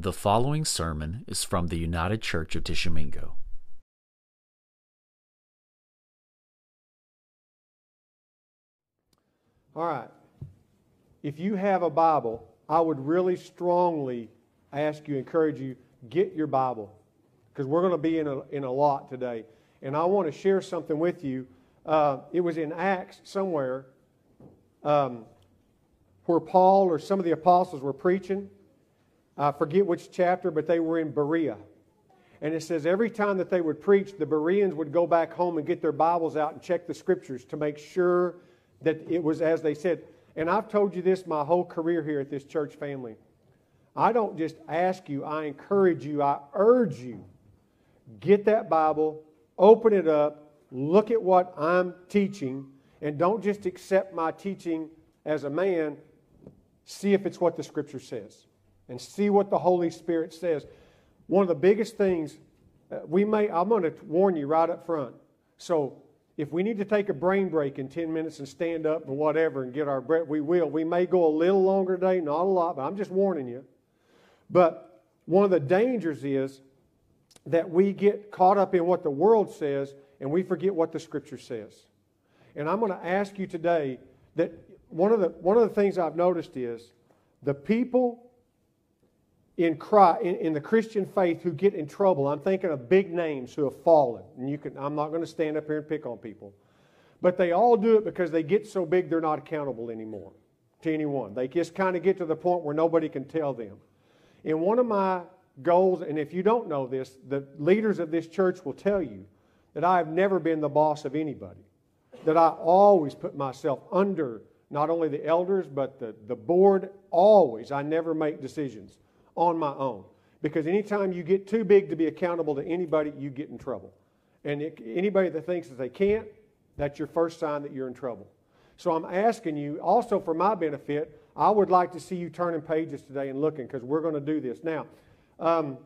The following sermon is from the United Church of Tishomingo. All right. If you have a Bible, I would really strongly ask you, encourage you, get your Bible. Because we're going to be in a, in a lot today. And I want to share something with you. Uh, it was in Acts somewhere um, where Paul or some of the apostles were preaching I forget which chapter, but they were in Berea. And it says every time that they would preach, the Bereans would go back home and get their Bibles out and check the scriptures to make sure that it was as they said. And I've told you this my whole career here at this church family. I don't just ask you, I encourage you, I urge you. Get that Bible, open it up, look at what I'm teaching, and don't just accept my teaching as a man. See if it's what the Scripture says and see what the Holy Spirit says. One of the biggest things uh, we may, I'm going to warn you right up front. So if we need to take a brain break in 10 minutes and stand up and whatever and get our breath, we will. We may go a little longer today, not a lot, but I'm just warning you. But one of the dangers is that we get caught up in what the world says and we forget what the Scripture says. And I'm going to ask you today that one of the, one of the things I've noticed is the people in, Christ, in, in, the Christian faith who get in trouble. I'm thinking of big names who have fallen. And you can, I'm not going to stand up here and pick on people. But they all do it because they get so big they're not accountable anymore to anyone. They just kind of get to the point where nobody can tell them. And one of my goals, and if you don't know this, the leaders of this church will tell you that I have never been the boss of anybody. That I always put myself under not only the elders, but the, the board, always. I never make decisions on my own. Because anytime you get too big to be accountable to anybody, you get in trouble. And it, anybody that thinks that they can't, that's your first sign that you're in trouble. So I'm asking you, also for my benefit, I would like to see you turning pages today and looking because we're going to do this. Now, um,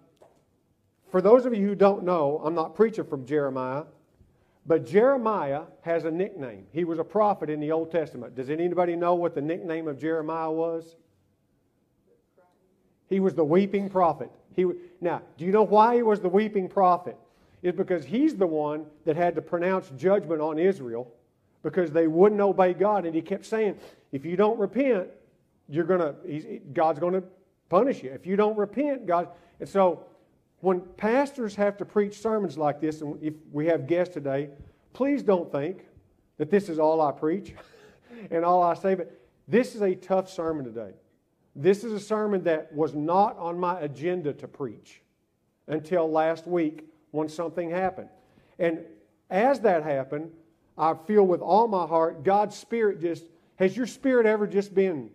for those of you who don't know, I'm not preaching from Jeremiah, but Jeremiah has a nickname. He was a prophet in the Old Testament. Does anybody know what the nickname of Jeremiah was? He was the weeping prophet. He, now, do you know why he was the weeping prophet? It's because he's the one that had to pronounce judgment on Israel because they wouldn't obey God. And he kept saying, if you don't repent, you're gonna, God's going to punish you. If you don't repent, God. And so when pastors have to preach sermons like this, and if we have guests today, please don't think that this is all I preach and all I say, but this is a tough sermon today. This is a sermon that was not on my agenda to preach until last week when something happened. And as that happened, I feel with all my heart, God's Spirit just, has your spirit ever just been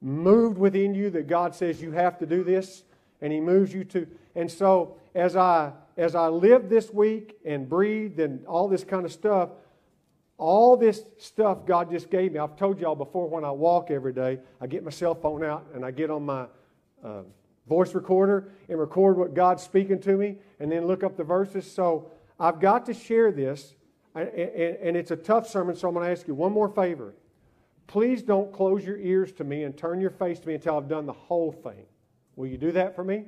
moved within you that God says you have to do this? And He moves you to. And so as I as I lived this week and breathed and all this kind of stuff, all this stuff God just gave me. I've told y'all before when I walk every day, I get my cell phone out and I get on my uh, voice recorder and record what God's speaking to me and then look up the verses. So I've got to share this, and it's a tough sermon, so I'm going to ask you one more favor. Please don't close your ears to me and turn your face to me until I've done the whole thing. Will you do that for me?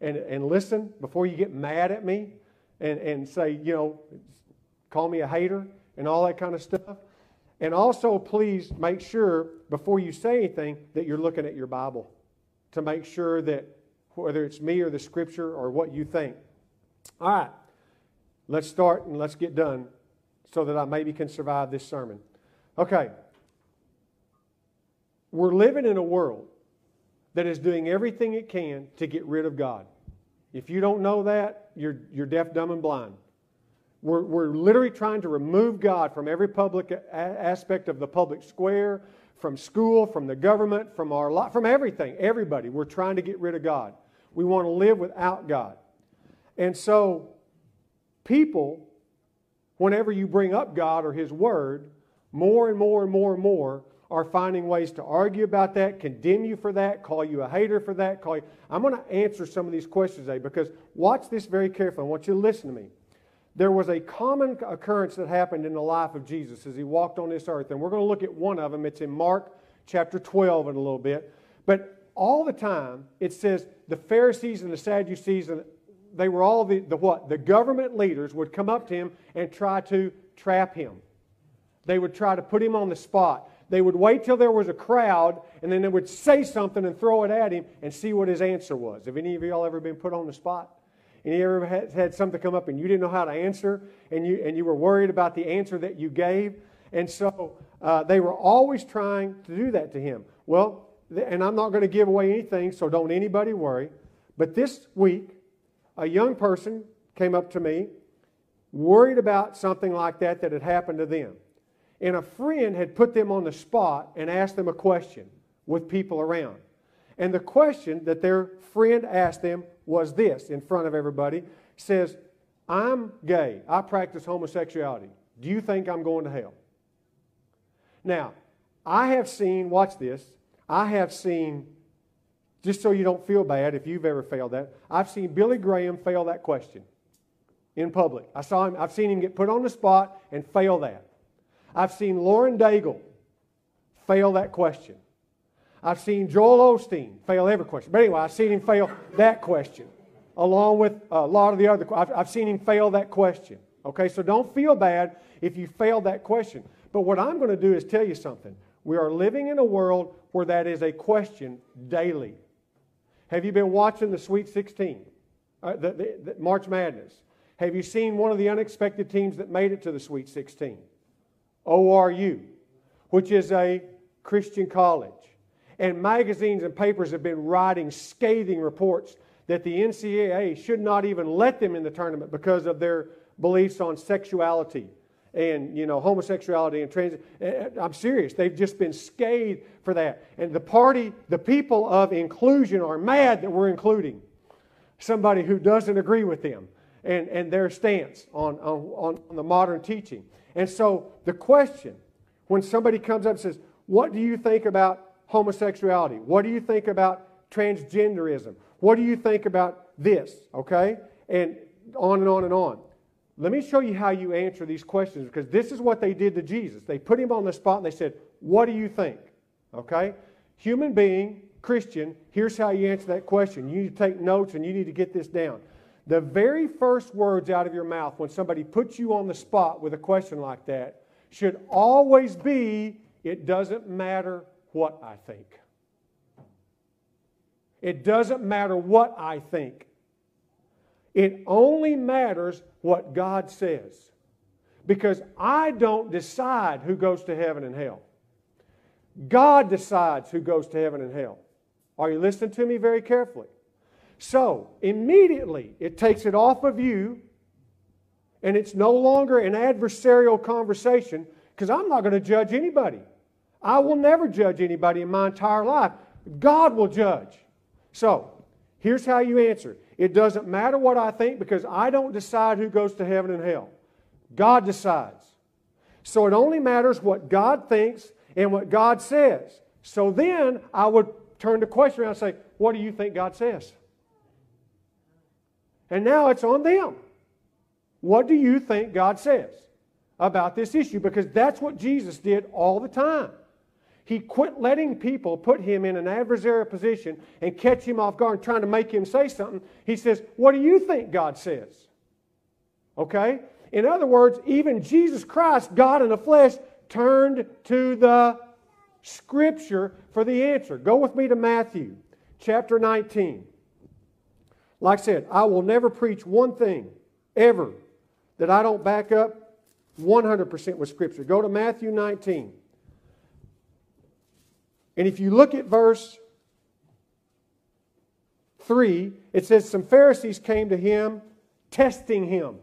And, and listen before you get mad at me and, and say, you know, call me a hater and all that kind of stuff. And also, please make sure before you say anything that you're looking at your Bible to make sure that whether it's me or the scripture or what you think. All right, let's start and let's get done so that I maybe can survive this sermon. Okay. We're living in a world that is doing everything it can to get rid of God. If you don't know that, you're, you're deaf, dumb, and blind. We're, we're literally trying to remove God from every public a- aspect of the public square, from school, from the government, from our life, from everything, everybody. We're trying to get rid of God. We want to live without God. And so, people, whenever you bring up God or His Word, more and more and more and more are finding ways to argue about that, condemn you for that, call you a hater for that. Call you. I'm going to answer some of these questions today because watch this very carefully. I want you to listen to me there was a common occurrence that happened in the life of Jesus as he walked on this earth. And we're going to look at one of them. It's in Mark chapter 12 in a little bit. But all the time it says the Pharisees and the Sadducees and they were all the, the what? The government leaders would come up to him and try to trap him. They would try to put him on the spot. They would wait till there was a crowd and then they would say something and throw it at him and see what his answer was. Have any of y'all ever been put on the spot? Any ever had, had something come up and you didn't know how to answer and you, and you were worried about the answer that you gave? And so uh, they were always trying to do that to him. Well, and I'm not going to give away anything, so don't anybody worry. But this week, a young person came up to me worried about something like that that had happened to them. And a friend had put them on the spot and asked them a question with people around. And the question that their friend asked them was this in front of everybody says, I'm gay. I practice homosexuality. Do you think I'm going to hell? Now, I have seen, watch this, I have seen, just so you don't feel bad if you've ever failed that, I've seen Billy Graham fail that question in public. I saw him, I've seen him get put on the spot and fail that. I've seen Lauren Daigle fail that question. I've seen Joel Osteen fail every question. But anyway, I've seen him fail that question, along with a lot of the other. I've, I've seen him fail that question. Okay, so don't feel bad if you failed that question. But what I'm going to do is tell you something. We are living in a world where that is a question daily. Have you been watching the Sweet 16, uh, the, the, the March Madness? Have you seen one of the unexpected teams that made it to the Sweet 16? ORU, which is a Christian college. And magazines and papers have been writing scathing reports that the NCAA should not even let them in the tournament because of their beliefs on sexuality and you know homosexuality and trans eh, eh, i'm serious. They've just been scathed for that. And the party the people of inclusion are mad that we're including somebody who doesn't agree with them and, and their stance on, on, on the modern teaching. And so the question, when somebody comes up and says, What do you think about homosexuality? What do you think about transgenderism? What do you think about this? Okay? And on and on and on. Let me show you how you answer these questions because this is what they did to Jesus. They put him on the spot and they said, What do you think? Okay? Human being, Christian, here's how you answer that question. You need to take notes and you need to get this down. The very first words out of your mouth when somebody puts you on the spot with a question like that should always be it doesn't matter what I think. It doesn't matter what I think. It only matters what God says. Because I don't decide who goes to heaven and hell. God decides who goes to heaven and hell. Are you listening to me very carefully? So, immediately, it takes it off of you, and it's no longer an adversarial conversation because I'm not going to judge anybody. I will never judge anybody in my entire life. God will judge. So, here's how you answer it doesn't matter what I think because I don't decide who goes to heaven and hell. God decides. So, it only matters what God thinks and what God says. So then I would turn the question around and say, What do you think God says? And now it's on them. What do you think God says about this issue? Because that's what Jesus did all the time. He quit letting people put him in an adversarial position and catch him off guard, trying to make him say something. He says, What do you think God says? Okay? In other words, even Jesus Christ, God in the flesh, turned to the Scripture for the answer. Go with me to Matthew chapter 19. Like I said, I will never preach one thing ever that I don't back up 100% with Scripture. Go to Matthew 19. And if you look at verse 3, it says, Some Pharisees came to him, testing him.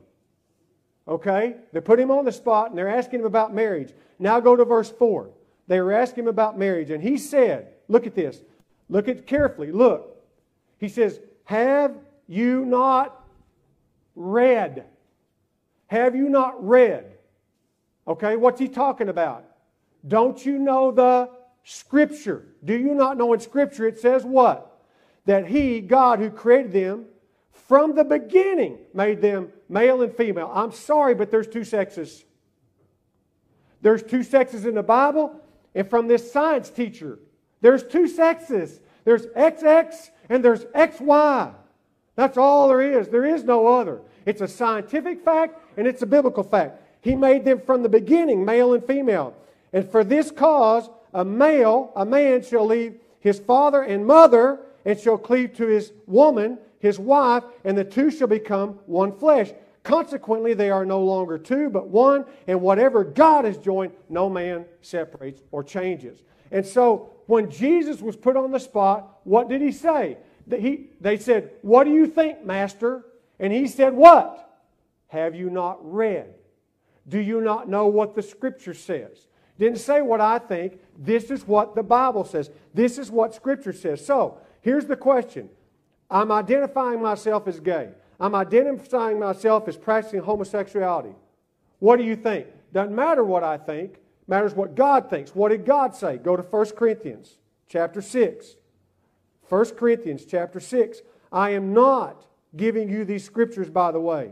Okay? They put him on the spot and they're asking him about marriage. Now go to verse 4. They were asking him about marriage. And he said, Look at this. Look at carefully. Look. He says, Have you not read? Have you not read? Okay, what's he talking about? Don't you know the Scripture? Do you not know in Scripture it says what? That He, God who created them, from the beginning made them male and female. I'm sorry, but there's two sexes. There's two sexes in the Bible, and from this science teacher, there's two sexes. There's XX and there's XY. That's all there is. There is no other. It's a scientific fact and it's a biblical fact. He made them from the beginning, male and female. And for this cause, a male, a man shall leave his father and mother and shall cleave to his woman, his wife, and the two shall become one flesh. Consequently, they are no longer two, but one, and whatever God has joined, no man separates or changes. And so, when Jesus was put on the spot, what did he say? He, they said, What do you think, Master? And he said, What? Have you not read? Do you not know what the Scripture says? Didn't say what I think. This is what the Bible says. This is what Scripture says. So, here's the question I'm identifying myself as gay. I'm identifying myself as practicing homosexuality. What do you think? Doesn't matter what I think, matters what God thinks. What did God say? Go to 1 Corinthians chapter 6. 1 Corinthians chapter 6. I am not giving you these scriptures, by the way,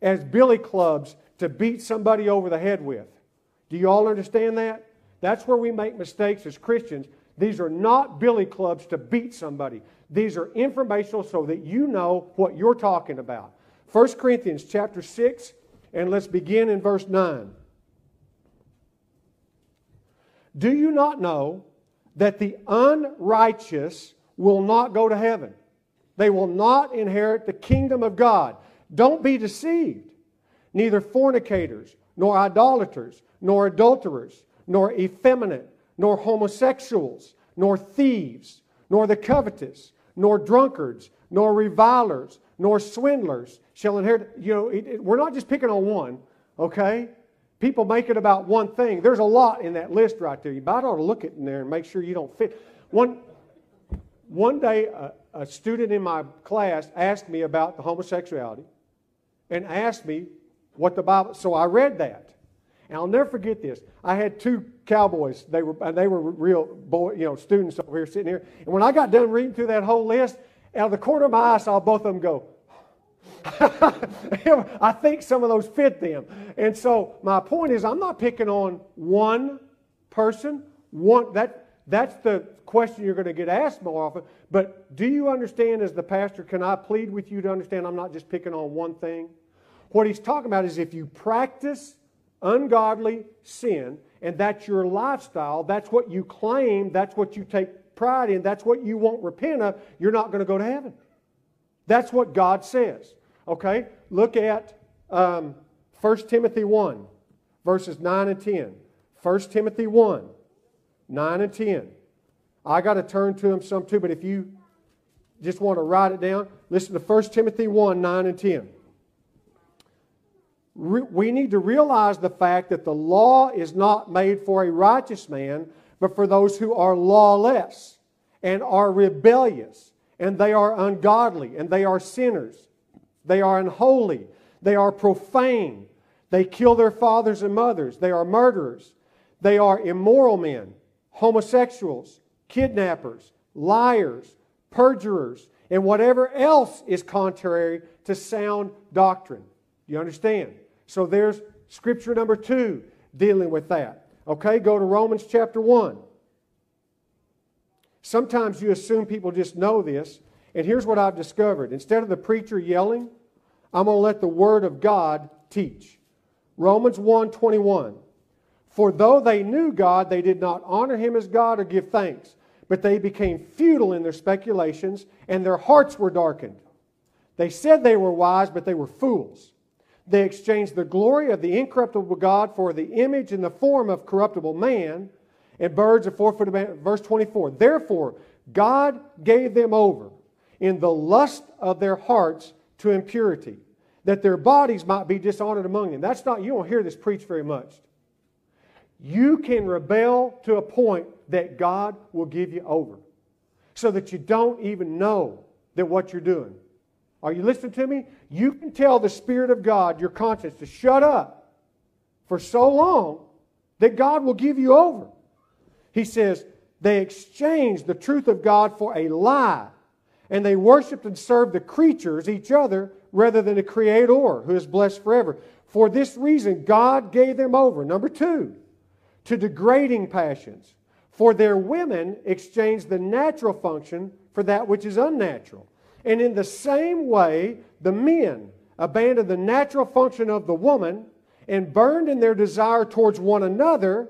as billy clubs to beat somebody over the head with. Do you all understand that? That's where we make mistakes as Christians. These are not billy clubs to beat somebody. These are informational so that you know what you're talking about. 1 Corinthians chapter 6, and let's begin in verse 9. Do you not know that the unrighteous will not go to heaven? They will not inherit the kingdom of God. Don't be deceived. Neither fornicators, nor idolaters, nor adulterers, nor effeminate, nor homosexuals, nor thieves, nor the covetous, nor drunkards, nor revilers, nor swindlers shall inherit. You know, it, it, we're not just picking on one, okay? People make it about one thing. There's a lot in that list right there. You might ought to look at in there and make sure you don't fit. One, one day, a, a student in my class asked me about the homosexuality and asked me what the Bible. So I read that. And I'll never forget this. I had two cowboys. They were, they were real boy, you know, students over here sitting here. And when I got done reading through that whole list, out of the corner of my eye, I saw both of them go. I think some of those fit them. And so my point is, I'm not picking on one person. One that that's the question you're going to get asked more often. But do you understand, as the pastor, can I plead with you to understand I'm not just picking on one thing? What he's talking about is if you practice ungodly sin, and that's your lifestyle, that's what you claim, that's what you take pride in, that's what you won't repent of, you're not going to go to heaven. That's what God says. Okay? Look at um, 1 Timothy 1, verses 9 and 10. 1 Timothy 1, 9 and 10. I got to turn to them some too, but if you just want to write it down, listen to 1 Timothy 1, 9 and 10 we need to realize the fact that the law is not made for a righteous man, but for those who are lawless and are rebellious, and they are ungodly, and they are sinners. They are unholy. They are profane. They kill their fathers and mothers. They are murderers. They are immoral men, homosexuals, kidnappers, liars, perjurers, and whatever else is contrary to sound doctrine. You understand? So there's scripture number two dealing with that. Okay, go to Romans chapter 1. Sometimes you assume people just know this, and here's what I've discovered. Instead of the preacher yelling, I'm going to let the word of God teach. Romans 1:21. For though they knew God, they did not honor him as God or give thanks, but they became futile in their speculations, and their hearts were darkened. They said they were wise, but they were fools. They exchanged the glory of the incorruptible God for the image and the form of corruptible man and birds of four foot man. Verse 24. Therefore, God gave them over in the lust of their hearts to impurity, that their bodies might be dishonored among them. That's not, you don't hear this preached very much. You can rebel to a point that God will give you over so that you don't even know that what you're doing are you listening to me? You can tell the Spirit of God, your conscience, to shut up for so long that God will give you over. He says, they exchanged the truth of God for a lie, and they worshiped and served the creatures, each other, rather than the Creator, who is blessed forever. For this reason, God gave them over, number two, to degrading passions For their women exchanged the natural function for that which is unnatural. And in the same way, the men abandoned the natural function of the woman and burned in their desire towards one another,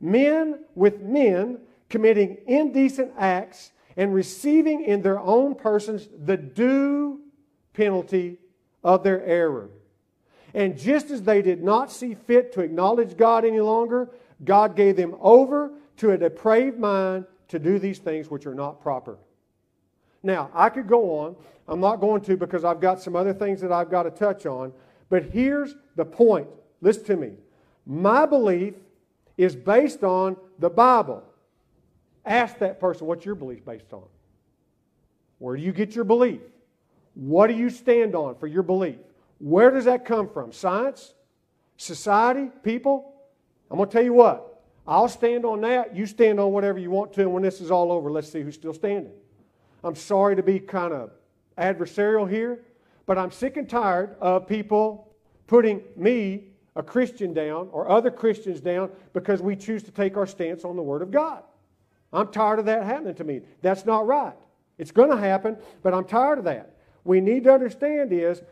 men with men committing indecent acts and receiving in their own persons the due penalty of their error. And just as they did not see fit to acknowledge God any longer, God gave them over to a depraved mind to do these things which are not proper. Now, I could go on. I'm not going to because I've got some other things that I've got to touch on. But here's the point. Listen to me. My belief is based on the Bible. Ask that person, what's your belief based on? Where do you get your belief? What do you stand on for your belief? Where does that come from? Science? Society? People? I'm going to tell you what. I'll stand on that. You stand on whatever you want to. And when this is all over, let's see who's still standing. I'm sorry to be kind of adversarial here, but I'm sick and tired of people putting me, a Christian, down or other Christians down because we choose to take our stance on the Word of God. I'm tired of that happening to me. That's not right. It's going to happen, but I'm tired of that. We need to understand is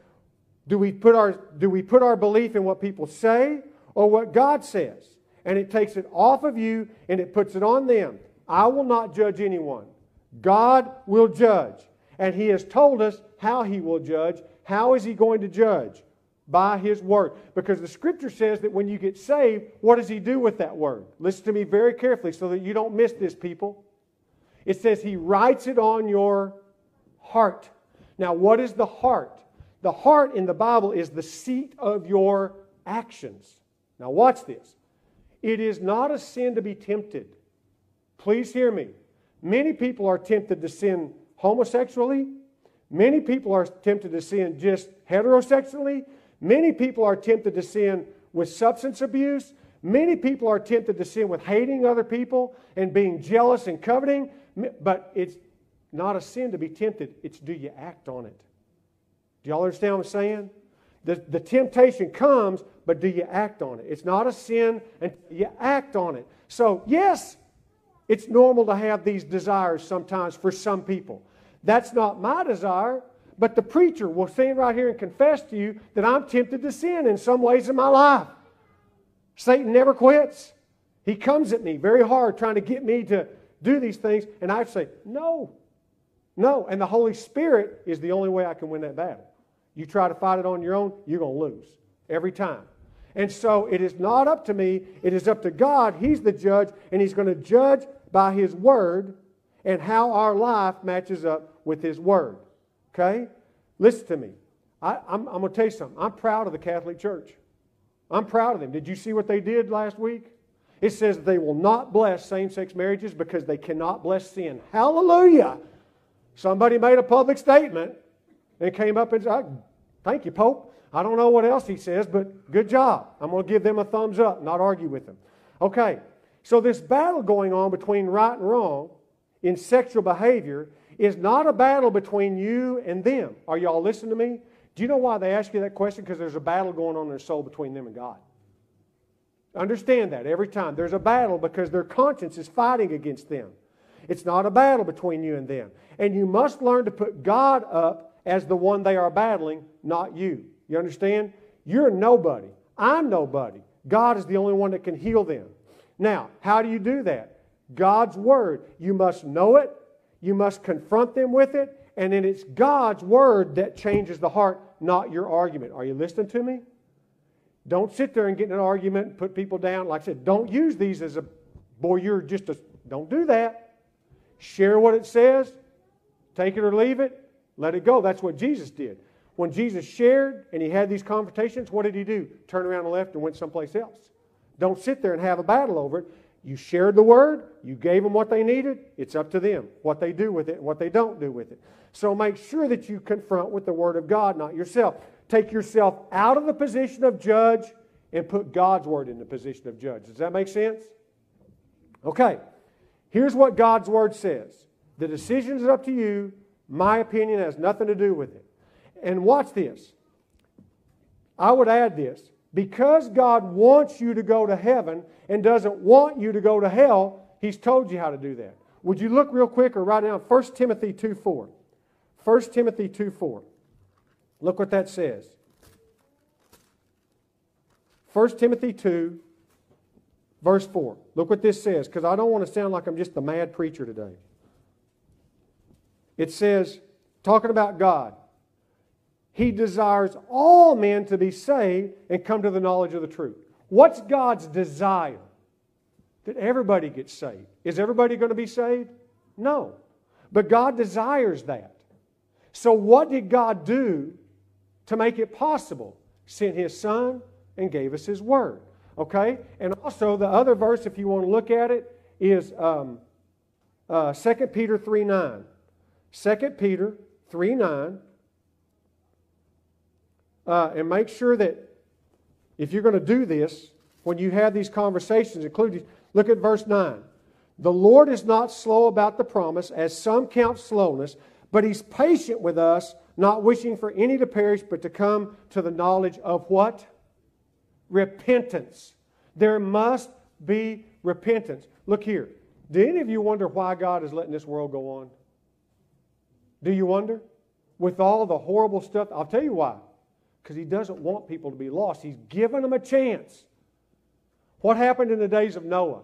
do we put our do we put our belief in what people say or what God says? And it takes it off of you and it puts it on them. I will not judge anyone. God will judge. And He has told us how He will judge. How is He going to judge? By His Word. Because the Scripture says that when you get saved, what does He do with that Word? Listen to me very carefully so that you don't miss this, people. It says He writes it on your heart. Now, what is the heart? The heart in the Bible is the seat of your actions. Now, watch this. It is not a sin to be tempted. Please hear me. Many people are tempted to sin homosexually. Many people are tempted to sin just heterosexually. Many people are tempted to sin with substance abuse. Many people are tempted to sin with hating other people and being jealous and coveting. But it's not a sin to be tempted, it's do you act on it? Do y'all understand what I'm saying? The, the temptation comes, but do you act on it? It's not a sin, and you act on it. So, yes, it's normal to have these desires sometimes for some people. That's not my desire, but the preacher will stand right here and confess to you that I'm tempted to sin in some ways in my life. Satan never quits. He comes at me very hard trying to get me to do these things, and I say, No, no. And the Holy Spirit is the only way I can win that battle. You try to fight it on your own, you're going to lose every time. And so it is not up to me, it is up to God. He's the judge, and He's going to judge by His Word and how our life matches up with His Word. Okay? Listen to me. I, am going to tell you something. I'm proud of the Catholic Church. I'm proud of them. Did you see what they did last week? It says they will not bless same sex marriages because they cannot bless sin. Hallelujah! Somebody made a public statement and came up and said, Thank you, Pope. I don't know what else he says, but good job. I'm going to give them a thumbs up, not argue with them. Okay, so, this battle going on between right and wrong in sexual behavior is not a battle between you and them. Are y'all listening to me? Do you know why they ask you that question? Because there's a battle going on in their soul between them and God. Understand that every time. There's a battle because their conscience is fighting against them. It's not a battle between you and them. And you must learn to put God up as the one they are battling, not you. You understand? You're nobody. I'm nobody. God is the only one that can heal them. Now, how do you do that? God's Word. You must know it, you must confront them with it, and then it's God's Word that changes the heart, not your argument. Are you listening to me? Don't sit there and get in an argument and put people down. Like I said, don't use these as a, boy, you're just a, don't do that. Share what it says, take it or leave it, let it go. That's what Jesus did. When Jesus shared and he had these confrontations, what did he do? Turn around and left and went someplace else. Don't sit there and have a battle over it. You shared the word, you gave them what they needed, it's up to them what they do with it and what they don't do with it. So make sure that you confront with the word of God, not yourself. Take yourself out of the position of judge and put God's word in the position of judge. Does that make sense? Okay. Here's what God's word says. The decision is up to you. My opinion has nothing to do with it. And watch this. I would add this because God wants you to go to heaven and doesn't want you to go to hell, He's told you how to do that. Would you look real quick or write down 1 Timothy 2 4? 1 Timothy 2 4. Look what that says. 1 Timothy 2, verse 4. Look what this says, because I don't want to sound like I'm just the mad preacher today. It says, talking about God, He desires all men to be saved and come to the knowledge of the truth. What's God's desire? That everybody gets saved. Is everybody going to be saved? No. But God desires that. So, what did God do to make it possible? Sent His Son and gave us His Word. Okay? And also, the other verse, if you want to look at it, is um, uh, 2 Peter 3 9. 2 Peter 3 9. Uh, and make sure that if you're going to do this, when you have these conversations, including, look at verse 9. The Lord is not slow about the promise, as some count slowness, but He's patient with us, not wishing for any to perish, but to come to the knowledge of what? Repentance. There must be repentance. Look here. Do any of you wonder why God is letting this world go on? Do you wonder? With all the horrible stuff, I'll tell you why. Because He doesn't want people to be lost. He's given them a chance. What happened in the days of Noah?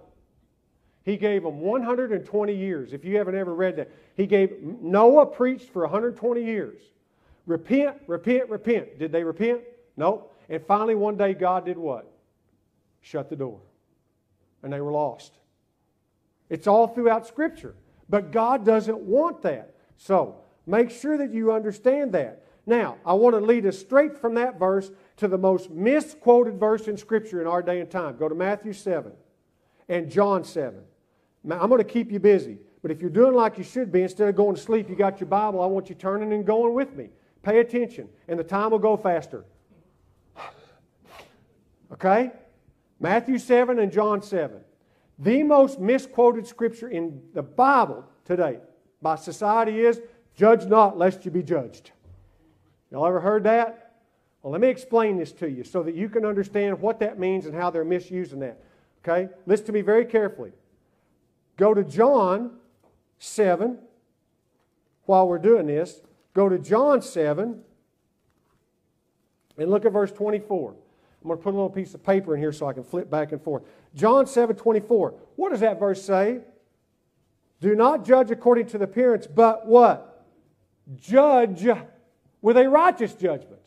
He gave them 120 years. If you haven't ever read that, he gave Noah preached for 120 years. Repent, repent, repent. Did they repent? No. And finally, one day, God did what? Shut the door. And they were lost. It's all throughout Scripture. But God doesn't want that. So, make sure that you understand that. Now, I want to lead us straight from that verse to the most misquoted verse in Scripture in our day and time. Go to Matthew 7 and John 7. I'm going to keep you busy. But if you're doing like you should be, instead of going to sleep, you got your Bible, I want you turning and going with me. Pay attention, and the time will go faster. Okay? Matthew 7 and John 7. The most misquoted scripture in the Bible today by society is judge not lest you be judged. Y'all ever heard that? Well, let me explain this to you so that you can understand what that means and how they're misusing that. Okay? Listen to me very carefully. Go to John 7 while we're doing this. Go to John 7 and look at verse 24. I'm going to put a little piece of paper in here so I can flip back and forth. John 7 24. What does that verse say? Do not judge according to the appearance, but what? Judge with a righteous judgment.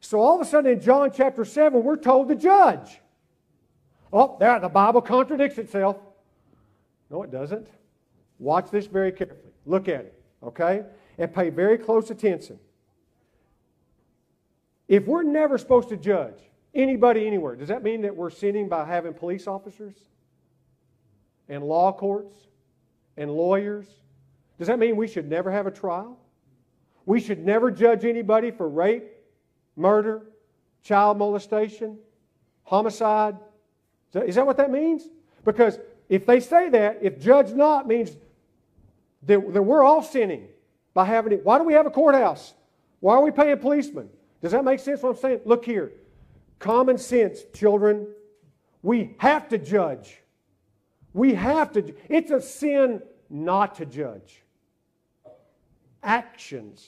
So all of a sudden in John chapter 7, we're told to judge. Oh, there, the Bible contradicts itself. No, it doesn't. Watch this very carefully. Look at it, okay? And pay very close attention. If we're never supposed to judge anybody anywhere, does that mean that we're sinning by having police officers and law courts and lawyers? Does that mean we should never have a trial? We should never judge anybody for rape, murder, child molestation, homicide? Is that, is that what that means? Because if they say that, if judge not means that, that we're all sinning by having it, why do we have a courthouse? Why are we paying policemen? Does that make sense what I'm saying? Look here. Common sense, children. We have to judge. We have to. It's a sin not to judge. Actions,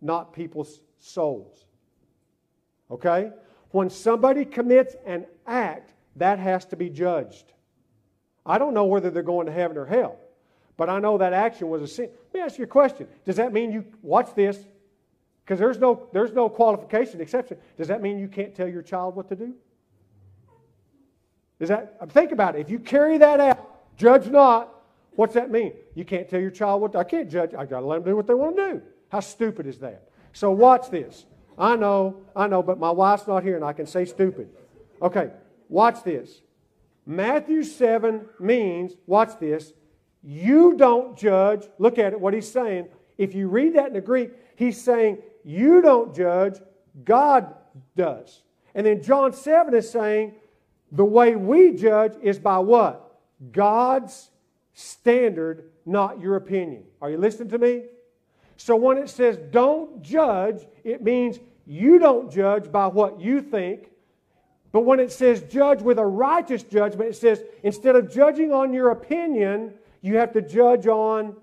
not people's souls. Okay? When somebody commits an act, that has to be judged. I don't know whether they're going to heaven or hell, but I know that action was a sin. Let me ask you a question. Does that mean you, watch this, because there's no, there's no qualification exception. Does that mean you can't tell your child what to do? Does that, think about it. If you carry that out, judge not, what's that mean? You can't tell your child what, I can't judge, I got to let them do what they want to do. How stupid is that? So watch this. I know, I know, but my wife's not here and I can say stupid. Okay, watch this. Matthew 7 means, watch this, you don't judge. Look at it, what he's saying. If you read that in the Greek, he's saying, you don't judge, God does. And then John 7 is saying, the way we judge is by what? God's standard, not your opinion. Are you listening to me? So when it says don't judge, it means you don't judge by what you think But when it says judge with a righteous judgment, it says instead of judging on your opinion, you have to judge on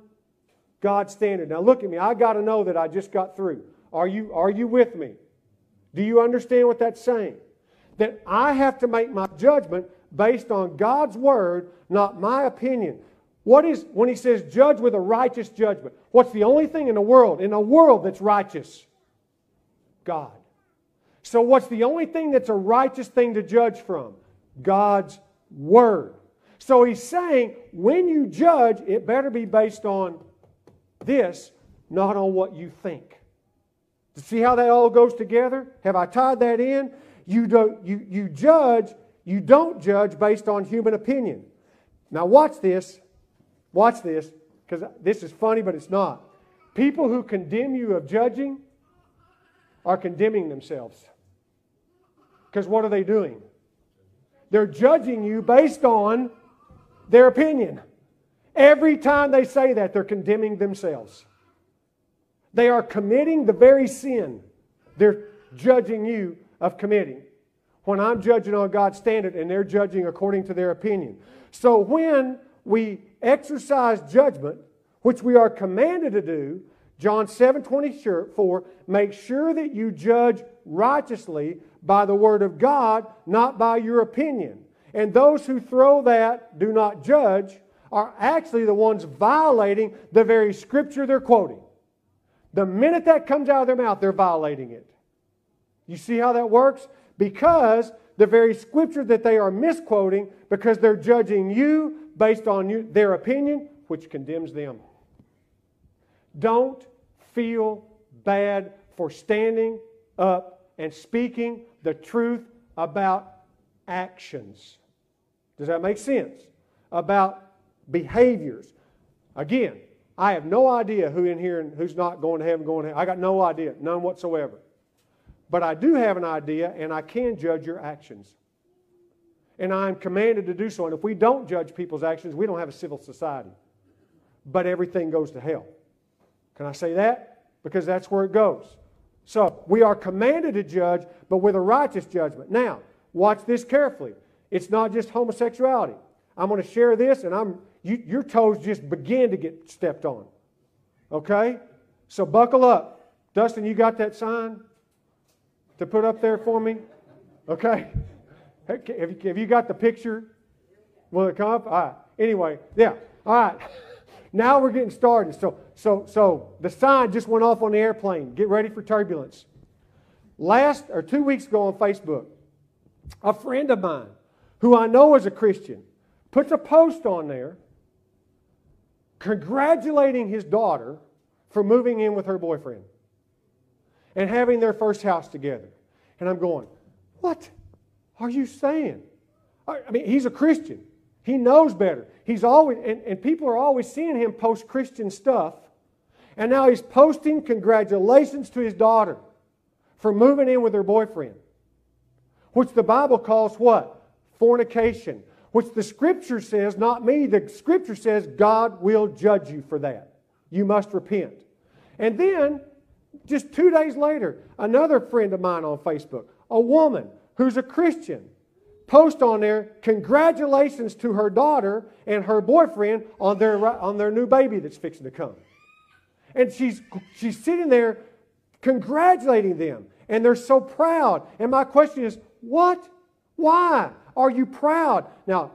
God's standard. Now look at me. I got to know that I just got through. Are you, are you with me? Do you understand what that's saying? That I have to make my judgment based on God's word, not my opinion. What is, when he says judge with a righteous judgment, what's the only thing in the world, in a world that's righteous? God. So, what's the only thing that's a righteous thing to judge from? God's Word. So, he's saying when you judge, it better be based on this, not on what you think. See how that all goes together? Have I tied that in? You, don't, you, you judge, you don't judge based on human opinion. Now, watch this. Watch this, because this is funny, but it's not. People who condemn you of judging are condemning themselves. Because what are they doing? They're judging you based on their opinion. Every time they say that, they're condemning themselves. They are committing the very sin they're judging you of committing. When I'm judging on God's standard and they're judging according to their opinion. So when we exercise judgment, which we are commanded to do, John 7 24, make sure that you judge righteously by the Word of God, not by your opinion. And those who throw that, do not judge, are actually the ones violating the very scripture they're quoting. The minute that comes out of their mouth, they're violating it. You see how that works? Because the very scripture that they are misquoting, because they're judging you based on you, their opinion, which condemns them. Don't feel bad for standing up and speaking the truth about actions. Does that make sense? About behaviors. Again, I have no idea who in here and who's not going to heaven, going to heaven. I got no idea, none whatsoever. But I do have an idea, and I can judge your actions. And I am commanded to do so. And if we don't judge people's actions, we don't have a civil society. But everything goes to hell. Can I say that? Because that's where it goes. So we are commanded to judge, but with a righteous judgment. Now, watch this carefully. It's not just homosexuality. I'm going to share this, and I'm you, your toes just begin to get stepped on. Okay? So buckle up. Dustin, you got that sign to put up there for me? Okay? Have you, got the picture? Will it come up? All right. Anyway, yeah. All right. Now we're getting started. So, so, so the sign just went off on the airplane. Get ready for turbulence. Last or two weeks ago on Facebook, a friend of mine who I know is a Christian puts a post on there congratulating his daughter for moving in with her boyfriend and having their first house together. And I'm going, What are you saying? I mean, he's a Christian. He knows better. He's always, and, and people are always seeing him post Christian stuff. And now he's posting congratulations to his daughter for moving in with her boyfriend, which the Bible calls what? Fornication, which the Scripture says, not me, the Scripture says God will judge you for that. You must repent. And then, just two days later, another friend of mine on Facebook, a woman who's a Christian, post on there congratulations to her daughter and her boyfriend on their, on their new baby that's fixing to come. And she's, she's sitting there congratulating them, and they're so proud. And my question is, what? Why are you proud? Now,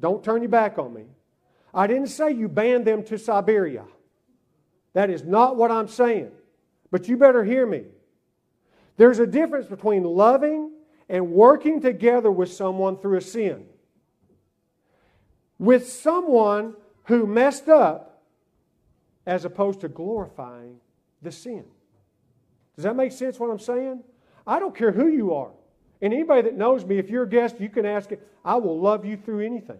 don't turn your back on me. I didn't say you banned them to Siberia. That is not what I'm saying. But you better hear me. There's a difference between loving and working together with someone through a sin. With someone who messed up as opposed to glorifying the sin. Does that make sense what I'm saying? I don't care who you are. And anybody that knows me, if you're a guest, you can ask it. I will love you through anything.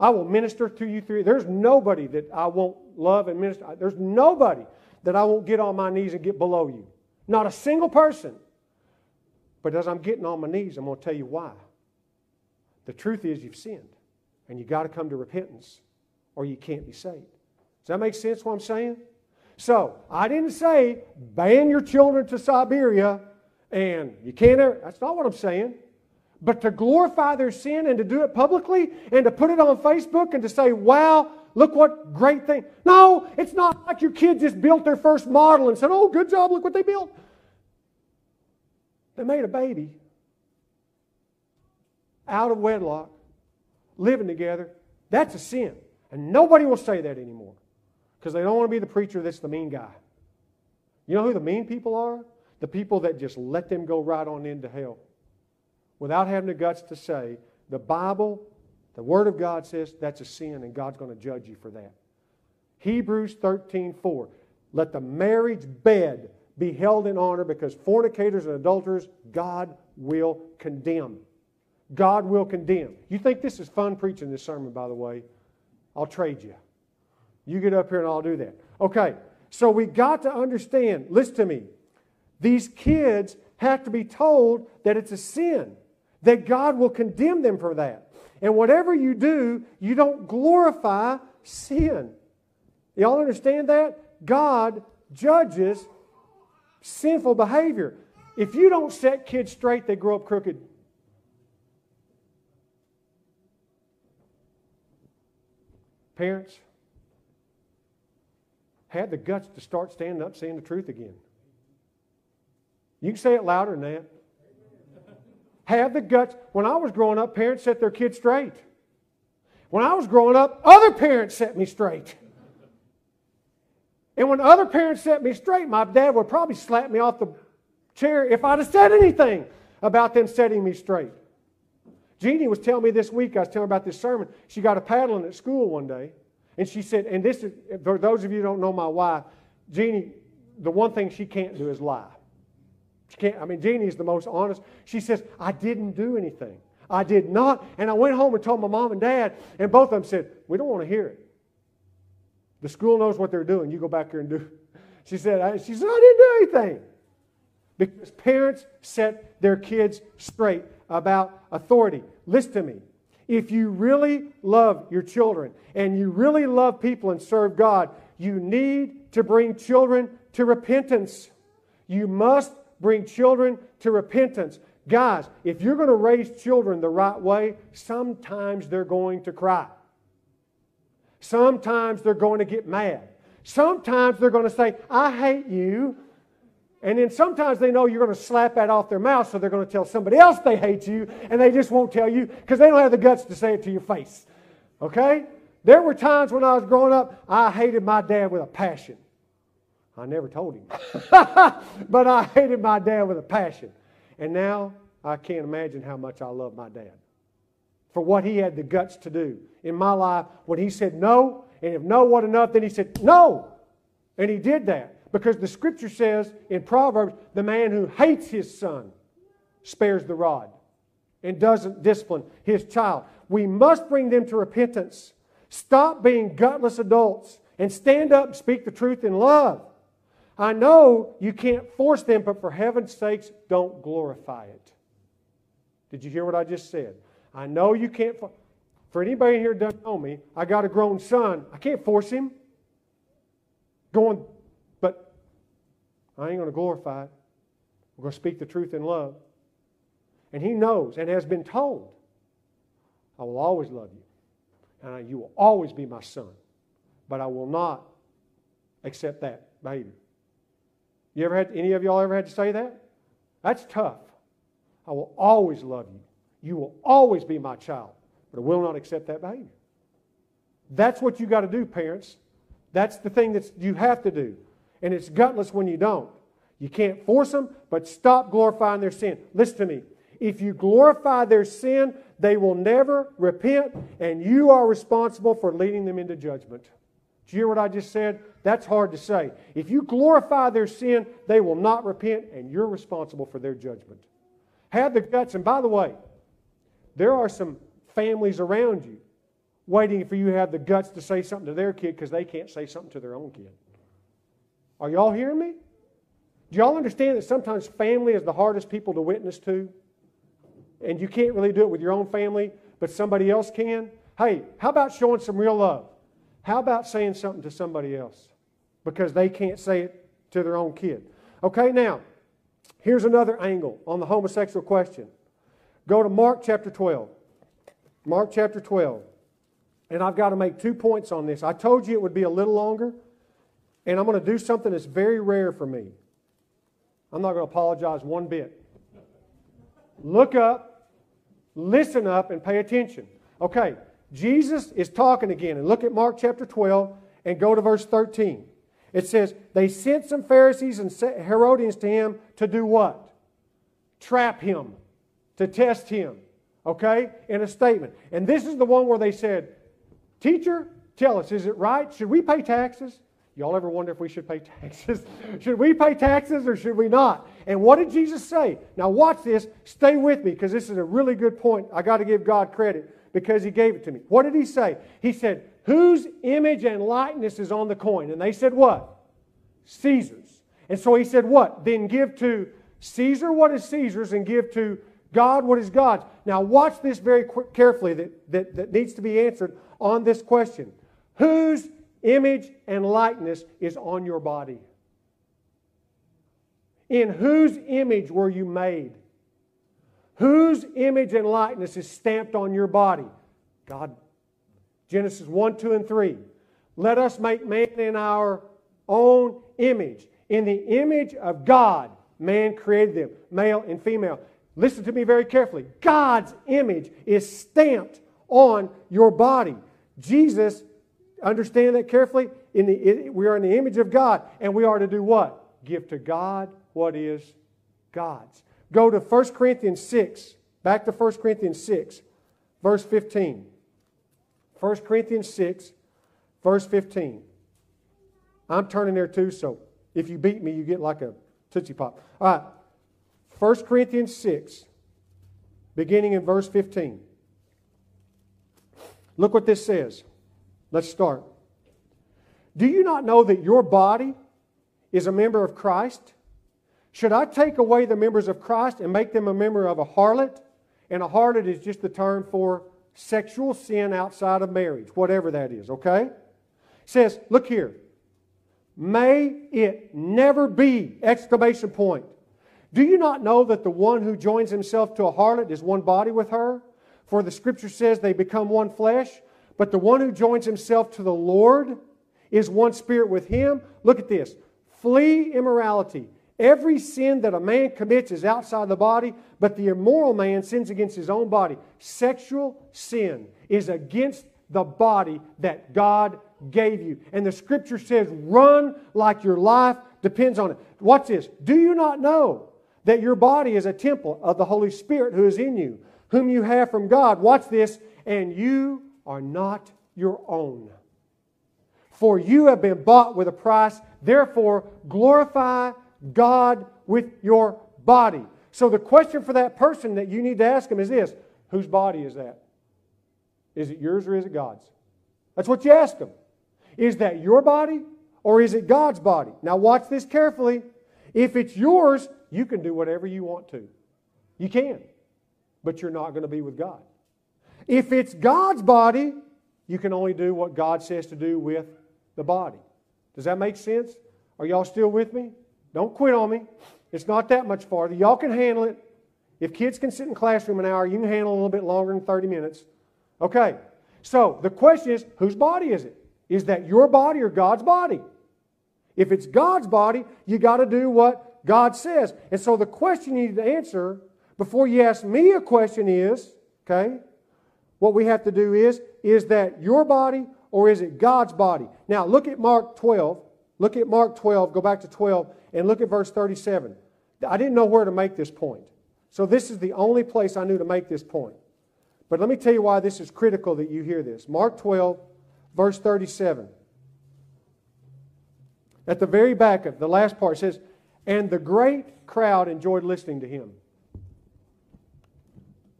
I will minister to you through. There's nobody that I won't love and minister. There's nobody that I won't get on my knees and get below you. Not a single person. But as I'm getting on my knees, I'm going to tell you why. The truth is, you've sinned, and you've got to come to repentance, or you can't be saved. Does that make sense what I'm saying? So, I didn't say ban your children to Siberia and you can't ever, that's not what I'm saying. But to glorify their sin and to do it publicly and to put it on Facebook and to say, wow, look what great thing. No, it's not like your kid just built their first model and said, oh, good job, look what they built. They made a baby out of wedlock, living together. That's a sin. And nobody will say that anymore because they don't want to be the preacher that's the mean guy. You know who the mean people are? The people that just let them go right on into hell without having the guts to say, the Bible, the Word of God says that's a sin and God's going to judge you for that. Hebrews 13 4. Let the marriage bed be held in honor because fornicators and adulterers God will condemn. God will condemn. You think this is fun preaching this sermon, by the way? I'll trade you. You get up here and I'll do that. Okay, so we got to understand, listen to me. These kids have to be told that it's a sin, that God will condemn them for that. And whatever you do, you don't glorify sin. Y'all understand that? God judges sinful behavior. If you don't set kids straight, they grow up crooked. Parents, had the guts to start standing up saying the truth again. You can say it louder than that. Have the guts. When I was growing up, parents set their kids straight. When I was growing up, other parents set me straight. And when other parents set me straight, my dad would probably slap me off the chair if I'd have said anything about them setting me straight. Jeannie was telling me this week, I was telling her about this sermon. She got a paddling at school one day. And she said, and this is, for those of you who don't know my wife, Jeannie, the one thing she can't do is lie. She can't, I mean, Jeannie is the most honest. She says, I didn't do anything. I did not. And I went home and told my mom and dad, and both of them said, We don't want to hear it. The school knows what they're doing. You go back here and do. She said, I, she said, I didn't do anything. Because parents set their kids straight about authority. Listen to me. If you really love your children and you really love people and serve God, you need to bring children to repentance. You must bring children to repentance. Guys, if you're going to raise children the right way, sometimes they're going to cry. Sometimes they're going to get mad. Sometimes they're going to say, I hate you. And then sometimes they know you're going to slap that off their mouth, so they're going to tell somebody else they hate you, and they just won't tell you because they don't have the guts to say it to your face. Okay? There were times when I was growing up, I hated my dad with a passion. I never told him. but I hated my dad with a passion. And now I can't imagine how much I love my dad for what he had the guts to do in my life when he said no, and if no wasn't enough, then he said no. And he did that. Because the scripture says in Proverbs, the man who hates his son spares the rod and doesn't discipline his child. We must bring them to repentance. Stop being gutless adults and stand up and speak the truth in love. I know you can't force them, but for heaven's sakes, don't glorify it. Did you hear what I just said? I know you can't. For anybody here doesn't know me, I got a grown son. I can't force him. Going but I ain't going to glorify it. We're going to speak the truth in love. And he knows and has been told, I will always love you. And you will always be my son. But I will not accept that behavior. You ever had any of y'all ever had to say that? That's tough. I will always love you. You will always be my child, but I will not accept that behavior. That's what you got to do, parents. That's the thing that you have to do. And it's gutless when you don't. You can't force them, but stop glorifying their sin. Listen to me. If you glorify their sin, they will never repent, and you are responsible for leading them into judgment. Do you hear what I just said? That's hard to say. If you glorify their sin, they will not repent, and you're responsible for their judgment. Have the guts, and by the way, there are some families around you waiting for you to have the guts to say something to their kid because they can't say something to their own kid. Are y'all hearing me? Do y'all understand that sometimes family is the hardest people to witness to? And you can't really do it with your own family, but somebody else can? Hey, how about showing some real love? How about saying something to somebody else? Because they can't say it to their own kid. Okay, now, here's another angle on the homosexual question. Go to Mark chapter 12. Mark chapter 12. And I've got to make two points on this. I told you it would be a little longer, and I'm going to do something that's very rare for me. I'm not going to apologize one bit. Look up, listen up, and pay attention. Okay, Jesus is talking again. And look at Mark chapter 12 and go to verse 13. It says, They sent some Pharisees and Herodians to him to do what? Trap him, to test him. Okay? In a statement. And this is the one where they said, Teacher, tell us, is it right? Should we pay taxes? Y'all ever wonder if we should pay taxes? should we pay taxes or should we not? And what did Jesus say? Now, watch this. Stay with me because this is a really good point. I got to give God credit because He gave it to me. What did He say? He said, Whose image and likeness is on the coin? And they said, What? Caesar's. And so He said, What? Then give to Caesar what is Caesar's and give to God what is God's. Now, watch this very carefully that, that, that needs to be answered on this question Whose image and likeness is on your body? In whose image were you made? Whose image and likeness is stamped on your body? God. Genesis 1, 2, and 3. Let us make man in our own image. In the image of God, man created them, male and female. Listen to me very carefully. God's image is stamped on your body. Jesus, understand that carefully, in the, we are in the image of God, and we are to do what? Give to God what is God's. Go to 1 Corinthians 6, back to 1 Corinthians 6, verse 15. 1 Corinthians 6, verse 15. I'm turning there too, so if you beat me, you get like a Tootsie Pop. All right. 1 Corinthians 6, beginning in verse 15. Look what this says. Let's start. Do you not know that your body is a member of Christ? Should I take away the members of Christ and make them a member of a harlot? And a harlot is just the term for sexual sin outside of marriage, whatever that is, okay? It says, look here. May it never be! Exclamation point. Do you not know that the one who joins himself to a harlot is one body with her? For the scripture says they become one flesh. But the one who joins himself to the Lord is one spirit with him. Look at this. Flee immorality. Every sin that a man commits is outside the body, but the immoral man sins against his own body. Sexual sin is against the body that God gave you. And the scripture says, run like your life depends on it. Watch this. Do you not know that your body is a temple of the Holy Spirit who is in you, whom you have from God? Watch this. And you are not your own. For you have been bought with a price. Therefore, glorify God with your body. So the question for that person that you need to ask him is this Whose body is that? Is it yours or is it God's? That's what you ask them. Is that your body or is it God's body? Now, watch this carefully. If it's yours, you can do whatever you want to. You can, but you're not going to be with God. If it's God's body, you can only do what God says to do with the body. Does that make sense? Are y'all still with me? Don't quit on me. It's not that much farther. Y'all can handle it. If kids can sit in classroom an hour, you can handle a little bit longer than 30 minutes. Okay. So the question is, whose body is it? Is that your body or God's body? If it's God's body, you got to do what God says. And so the question you need to answer before you ask me a question is, okay, what we have to do is, is that your body or is it God's body? Now look at Mark 12. Look at Mark 12, go back to 12, and look at verse 37. I didn't know where to make this point. So this is the only place I knew to make this point. But let me tell you why this is critical that you hear this. Mark 12, verse 37. At the very back of the last part it says, And the great crowd enjoyed listening to him.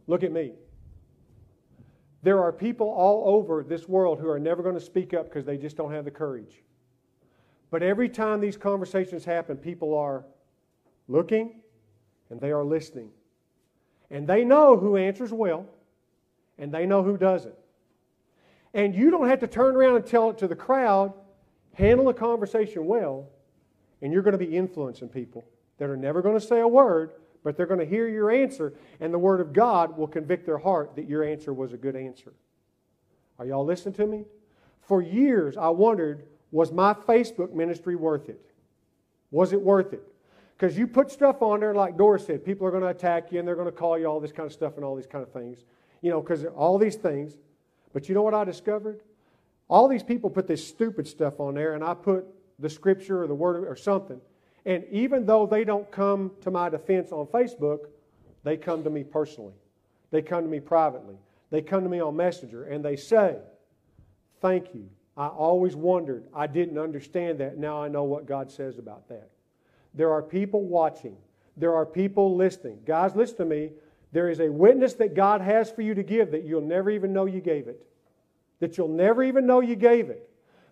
Look at me. There are people all over this world who are never going to speak up because they just don't have the courage. But every time these conversations happen, people are looking and they are listening. And they know who answers well and they know who doesn't. And you don't have to turn around and tell it to the crowd, handle the conversation well, and you're going to be influencing people that are never going to say a word, but they're going to hear your answer, and the Word of God will convict their heart that your answer was a good answer. Are y'all listening to me? For years, I wondered was my Facebook ministry worth it? Was it worth it? Because you put stuff on there, like Doris said, people are going to attack you and they're going to call you all this kind of stuff and all these kind of things. You know, because all these things. But you know what I discovered? All these people put this stupid stuff on there, and I put the scripture or the word or something. And even though they don't come to my defense on Facebook, they come to me personally. They come to me privately. They come to me on Messenger and they say, Thank you. I always wondered. I didn't understand that. Now I know what God says about that. There are people watching, there are people listening. Guys, listen to me. There is a witness that God has for you to give that you'll never even know you gave it. That you'll never even know you gave it.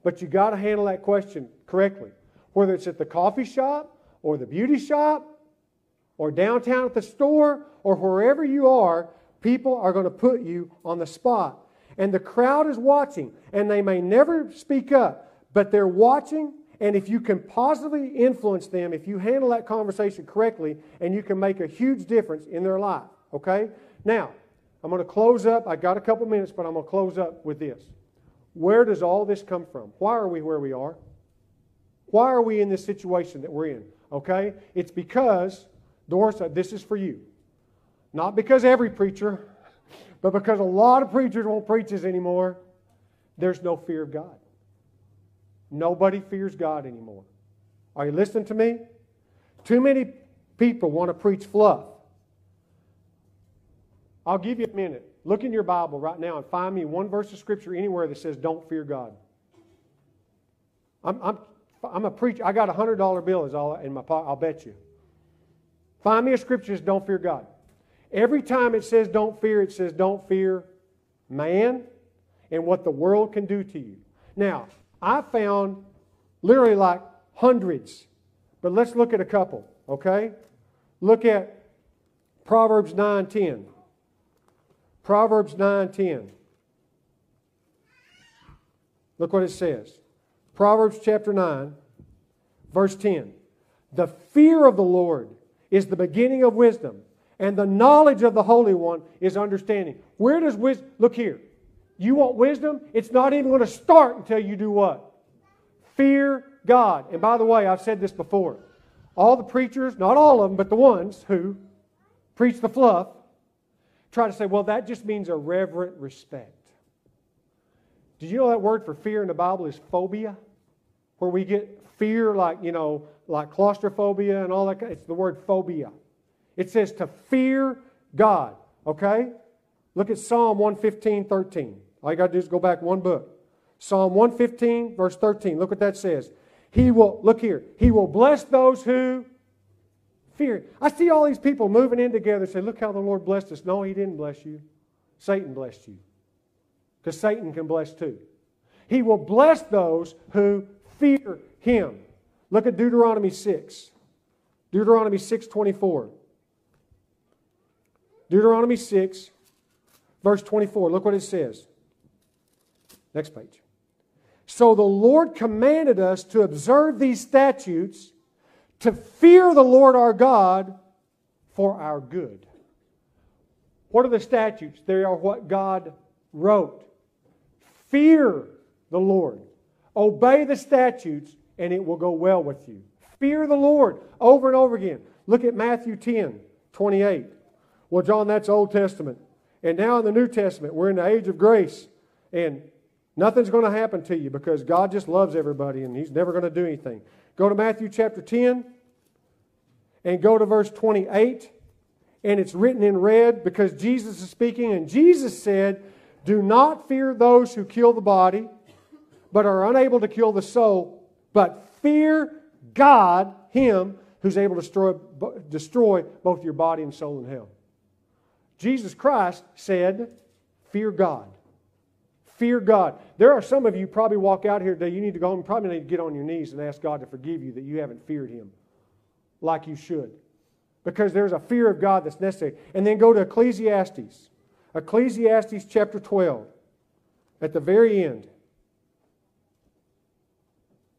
But you got to handle that question correctly. Whether it's at the coffee shop or the beauty shop or downtown at the store or wherever you are, people are going to put you on the spot. And the crowd is watching, and they may never speak up, but they're watching. And if you can positively influence them, if you handle that conversation correctly, and you can make a huge difference in their life, okay? Now, I'm going to close up. I got a couple minutes, but I'm going to close up with this. Where does all this come from? Why are we where we are? Why are we in this situation that we're in? Okay? It's because, Doris, uh, this is for you. Not because every preacher, but because a lot of preachers won't preach this anymore. There's no fear of God. Nobody fears God anymore. Are you listening to me? Too many people want to preach fluff. I'll give you a minute. Look in your Bible right now and find me one verse of Scripture anywhere that says, Don't fear God. I'm, I'm, I'm a preacher. I got a $100 bill is all in my pocket, I'll bet you. Find me a Scripture that says, Don't fear God. Every time it says don't fear, it says don't fear man and what the world can do to you. Now, I found literally like hundreds, but let's look at a couple, okay? Look at Proverbs 9:10. Proverbs 9:10. Look what it says. Proverbs chapter 9, verse 10. The fear of the Lord is the beginning of wisdom, and the knowledge of the Holy One is understanding. Where does wisdom, look here. You want wisdom? It's not even going to start until you do what? Fear God. And by the way, I've said this before. All the preachers, not all of them, but the ones who preach the fluff, try to say, well, that just means a reverent respect. Did you know that word for fear in the Bible is phobia? Where we get fear like, you know, like claustrophobia and all that. It's the word phobia. It says to fear God. Okay? Look at Psalm 115, 13. All you got to do is go back one book. Psalm 115, verse 13. Look what that says. He will, look here, he will bless those who fear. I see all these people moving in together and say, Look how the Lord blessed us. No, he didn't bless you. Satan blessed you. Because Satan can bless too. He will bless those who fear him. Look at Deuteronomy 6. Deuteronomy 6 24. Deuteronomy 6, verse 24. Look what it says. Next page. So the Lord commanded us to observe these statutes, to fear the Lord our God for our good. What are the statutes? They are what God wrote. Fear the Lord. Obey the statutes, and it will go well with you. Fear the Lord over and over again. Look at Matthew 10 28. Well, John, that's Old Testament. And now in the New Testament, we're in the age of grace. And nothing's going to happen to you because God just loves everybody and He's never going to do anything. Go to Matthew chapter 10 and go to verse 28. And it's written in red because Jesus is speaking. And Jesus said, Do not fear those who kill the body, but are unable to kill the soul, but fear God, Him who's able to destroy, destroy both your body and soul in hell. Jesus Christ said, Fear God. Fear God. There are some of you probably walk out here today, you need to go home, probably need to get on your knees and ask God to forgive you that you haven't feared Him like you should. Because there's a fear of God that's necessary. And then go to Ecclesiastes. Ecclesiastes chapter 12, at the very end.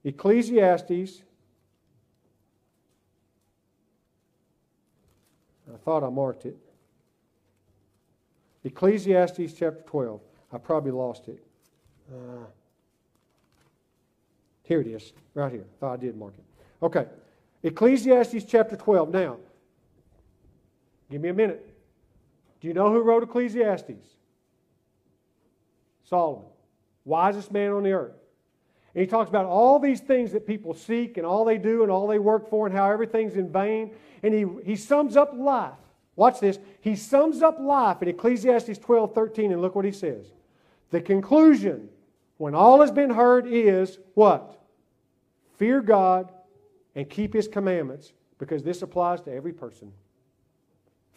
Ecclesiastes I thought I marked it. Ecclesiastes chapter 12. I probably lost it. Uh, here it is, right here. Thought I did mark it. Okay. Ecclesiastes chapter 12. Now, give me a minute. Do you know who wrote Ecclesiastes? Solomon, wisest man on the earth. And he talks about all these things that people seek and all they do and all they work for and how everything's in vain. And he, he sums up life. Watch this. He sums up life in Ecclesiastes 12 13, and look what he says. The conclusion, when all has been heard, is what? Fear God and keep his commandments, because this applies to every person.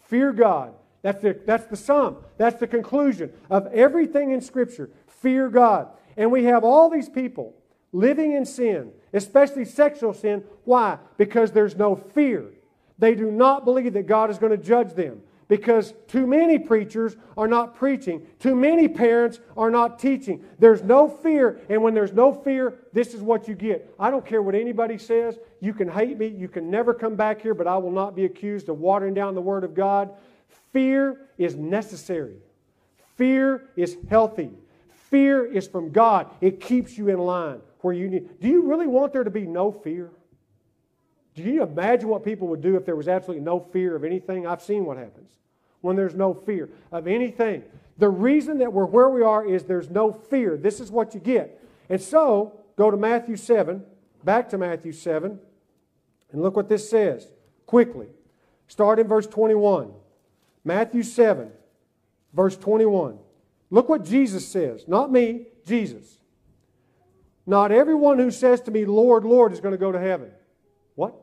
Fear God. That's the, that's the sum. That's the conclusion of everything in Scripture. Fear God. And we have all these people living in sin, especially sexual sin. Why? Because there's no fear. They do not believe that God is going to judge them because too many preachers are not preaching. Too many parents are not teaching. There's no fear, and when there's no fear, this is what you get. I don't care what anybody says. You can hate me. You can never come back here, but I will not be accused of watering down the Word of God. Fear is necessary, fear is healthy. Fear is from God. It keeps you in line where you need. Do you really want there to be no fear? Do you imagine what people would do if there was absolutely no fear of anything? I've seen what happens when there's no fear of anything. The reason that we're where we are is there's no fear. This is what you get. And so, go to Matthew 7, back to Matthew 7, and look what this says quickly. Start in verse 21. Matthew 7, verse 21. Look what Jesus says. Not me, Jesus. Not everyone who says to me, Lord, Lord, is going to go to heaven. What?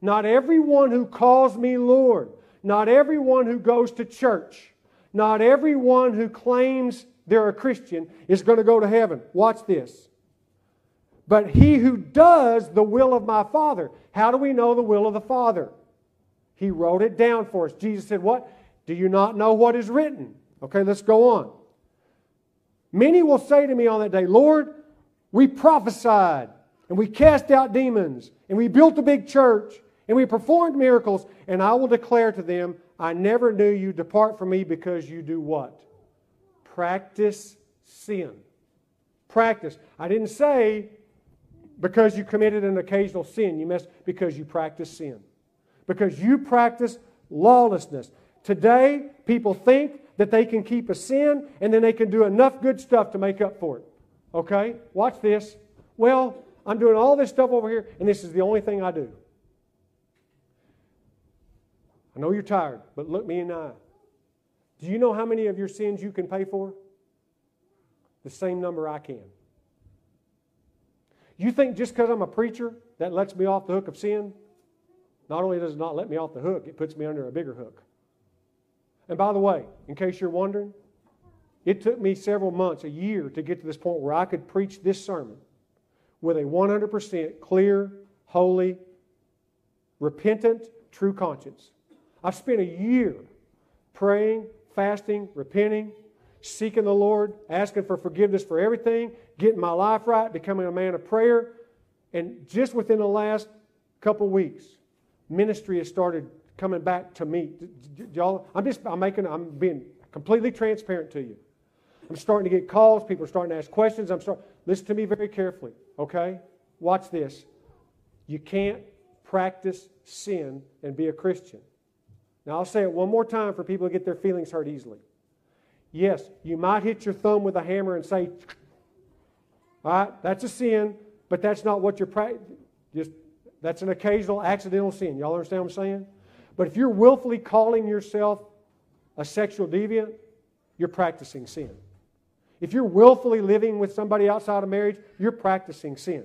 Not everyone who calls me Lord. Not everyone who goes to church. Not everyone who claims they're a Christian is going to go to heaven. Watch this. But he who does the will of my Father. How do we know the will of the Father? He wrote it down for us. Jesus said, What? Do you not know what is written? Okay, let's go on. Many will say to me on that day, Lord, we prophesied and we cast out demons, and we built a big church, and we performed miracles, and I will declare to them, I never knew you. Depart from me because you do what? Practice sin. Practice. I didn't say because you committed an occasional sin. You must because you practice sin. Because you practice lawlessness. Today, people think that they can keep a sin and then they can do enough good stuff to make up for it. Okay? Watch this. Well, I'm doing all this stuff over here, and this is the only thing I do. I know you're tired, but look me in the eye. Do you know how many of your sins you can pay for? The same number I can. You think just because I'm a preacher that lets me off the hook of sin? Not only does it not let me off the hook, it puts me under a bigger hook. And by the way, in case you're wondering, it took me several months, a year, to get to this point where I could preach this sermon with a 100% clear, holy, repentant, true conscience. I've spent a year praying, fasting, repenting, seeking the Lord, asking for forgiveness for everything, getting my life right, becoming a man of prayer. And just within the last couple weeks, ministry has started coming back to me. Y'all, I'm just I'm making I'm being completely transparent to you. I'm starting to get calls. People are starting to ask questions. I'm starting. Listen to me very carefully. Okay? Watch this. You can't practice sin and be a Christian. Now, I'll say it one more time for people to get their feelings hurt easily. Yes, you might hit your thumb with a hammer and say, all right, that's a sin, but that's not what you're practicing. Just that's an occasional accidental sin. Y'all understand what I'm saying? But if you're willfully calling yourself a sexual deviant, you're practicing sin. If you're willfully living with somebody outside of marriage, you're practicing sin.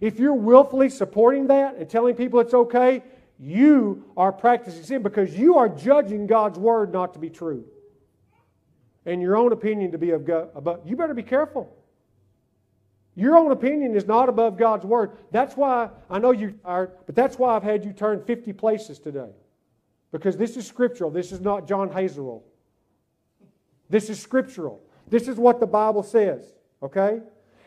If you're willfully supporting that and telling people it's okay, you are practicing sin because you are judging God's word not to be true and your own opinion to be of God. But you better be careful. Your own opinion is not above God's word. That's why I know you're tired, but that's why I've had you turn 50 places today. Because this is scriptural. This is not John Hazel. This is scriptural. This is what the Bible says, okay?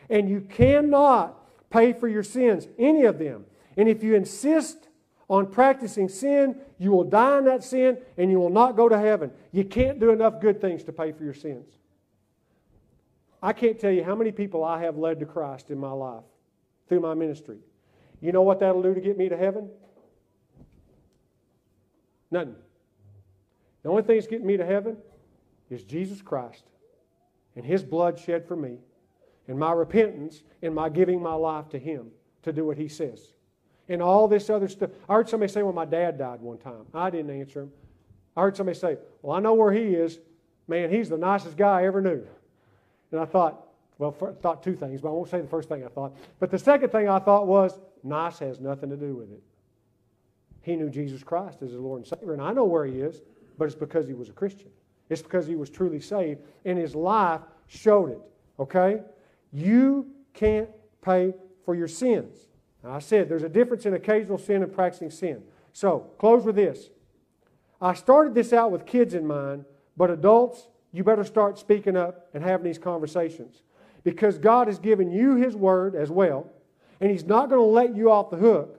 And you cannot pay for your sins, any of them. And if you insist on practicing sin, you will die in that sin and you will not go to heaven. You can't do enough good things to pay for your sins. I can't tell you how many people I have led to Christ in my life through my ministry. You know what that'll do to get me to heaven? Nothing. The only thing that's getting me to heaven is Jesus Christ and His blood shed for me and my repentance and my giving my life to Him to do what He says. And all this other stuff. I heard somebody say, Well, my dad died one time. I didn't answer him. I heard somebody say, Well, I know where he is. Man, he's the nicest guy I ever knew. And I thought, well, thought two things, but I won't say the first thing I thought. But the second thing I thought was, nice has nothing to do with it. He knew Jesus Christ as his Lord and Savior, and I know where he is, but it's because he was a Christian. It's because he was truly saved, and his life showed it. Okay? You can't pay for your sins. Now, I said there's a difference in occasional sin and practicing sin. So, close with this. I started this out with kids in mind, but adults, you better start speaking up and having these conversations. Because God has given you His Word as well, and He's not going to let you off the hook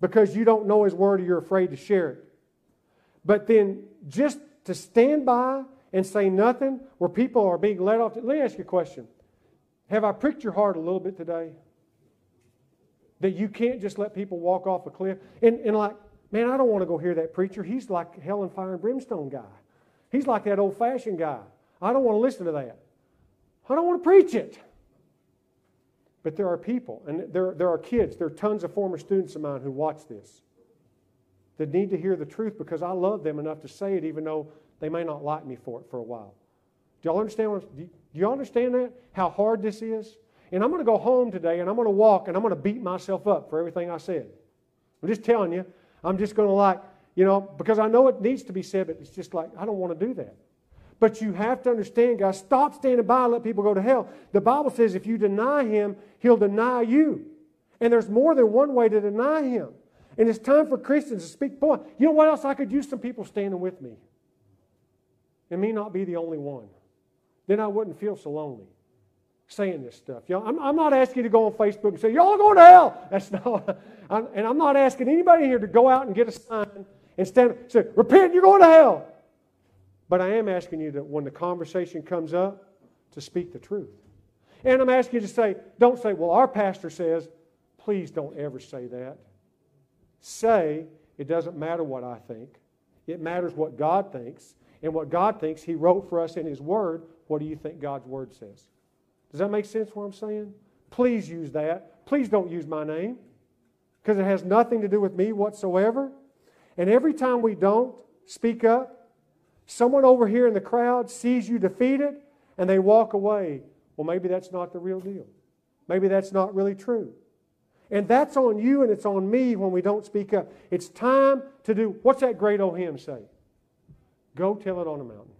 because you don't know His Word or you're afraid to share it. But then just to stand by and say nothing where people are being led off. Let me ask you a question. Have I pricked your heart a little bit today? That you can't just let people walk off a cliff? And, and like, man, I don't want to go hear that preacher. He's like hell and fire and brimstone guy. He's like that old fashioned guy. I don't want to listen to that. I don't want to preach it. But there are people, and there, there are kids, there are tons of former students of mine who watch this that need to hear the truth because I love them enough to say it, even though they may not like me for it for a while. Do y'all understand? What, do y'all understand that? How hard this is? And I'm going to go home today and I'm going to walk and I'm going to beat myself up for everything I said. I'm just telling you. I'm just going to like, you know, because I know it needs to be said, but it's just like, I don't want to do that. But you have to understand, guys, stop standing by and let people go to hell. The Bible says if you deny him, he'll deny you. And there's more than one way to deny him. And it's time for Christians to speak. Boy, you know what else? I could use some people standing with me. And me not be the only one. Then I wouldn't feel so lonely saying this stuff. Know, I'm, I'm not asking you to go on Facebook and say, y'all going to hell. That's not, I'm, and I'm not asking anybody here to go out and get a sign and stand and say, repent, you're going to hell. But I am asking you that when the conversation comes up, to speak the truth. And I'm asking you to say, don't say, well, our pastor says, please don't ever say that. Say, it doesn't matter what I think. It matters what God thinks. And what God thinks, He wrote for us in His Word. What do you think God's Word says? Does that make sense what I'm saying? Please use that. Please don't use my name because it has nothing to do with me whatsoever. And every time we don't speak up, Someone over here in the crowd sees you defeated and they walk away. Well, maybe that's not the real deal. Maybe that's not really true. And that's on you and it's on me when we don't speak up. It's time to do what's that great old hymn say? Go tell it on a mountain,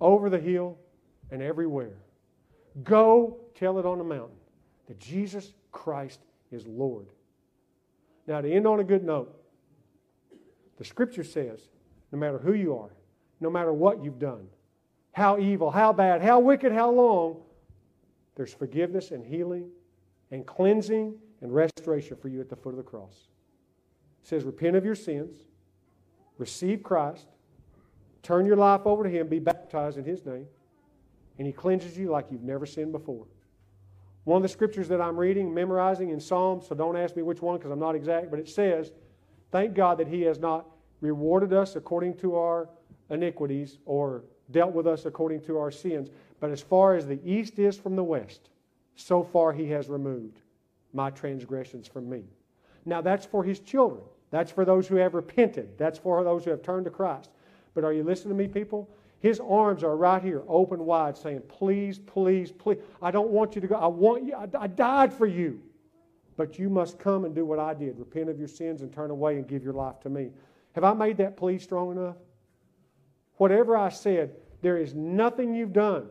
over the hill, and everywhere. Go tell it on the mountain that Jesus Christ is Lord. Now, to end on a good note, the scripture says no matter who you are, no matter what you've done, how evil, how bad, how wicked, how long, there's forgiveness and healing and cleansing and restoration for you at the foot of the cross. It says, repent of your sins, receive Christ, turn your life over to Him, be baptized in His name, and He cleanses you like you've never sinned before. One of the scriptures that I'm reading, memorizing in Psalms, so don't ask me which one because I'm not exact, but it says, Thank God that He has not rewarded us according to our iniquities or dealt with us according to our sins. But as far as the east is from the west, so far he has removed my transgressions from me. Now that's for his children. That's for those who have repented. That's for those who have turned to Christ. But are you listening to me, people? His arms are right here, open wide, saying, Please, please, please. I don't want you to go. I want you. I, I died for you. But you must come and do what I did repent of your sins and turn away and give your life to me. Have I made that plea strong enough? Whatever I said, there is nothing you've done.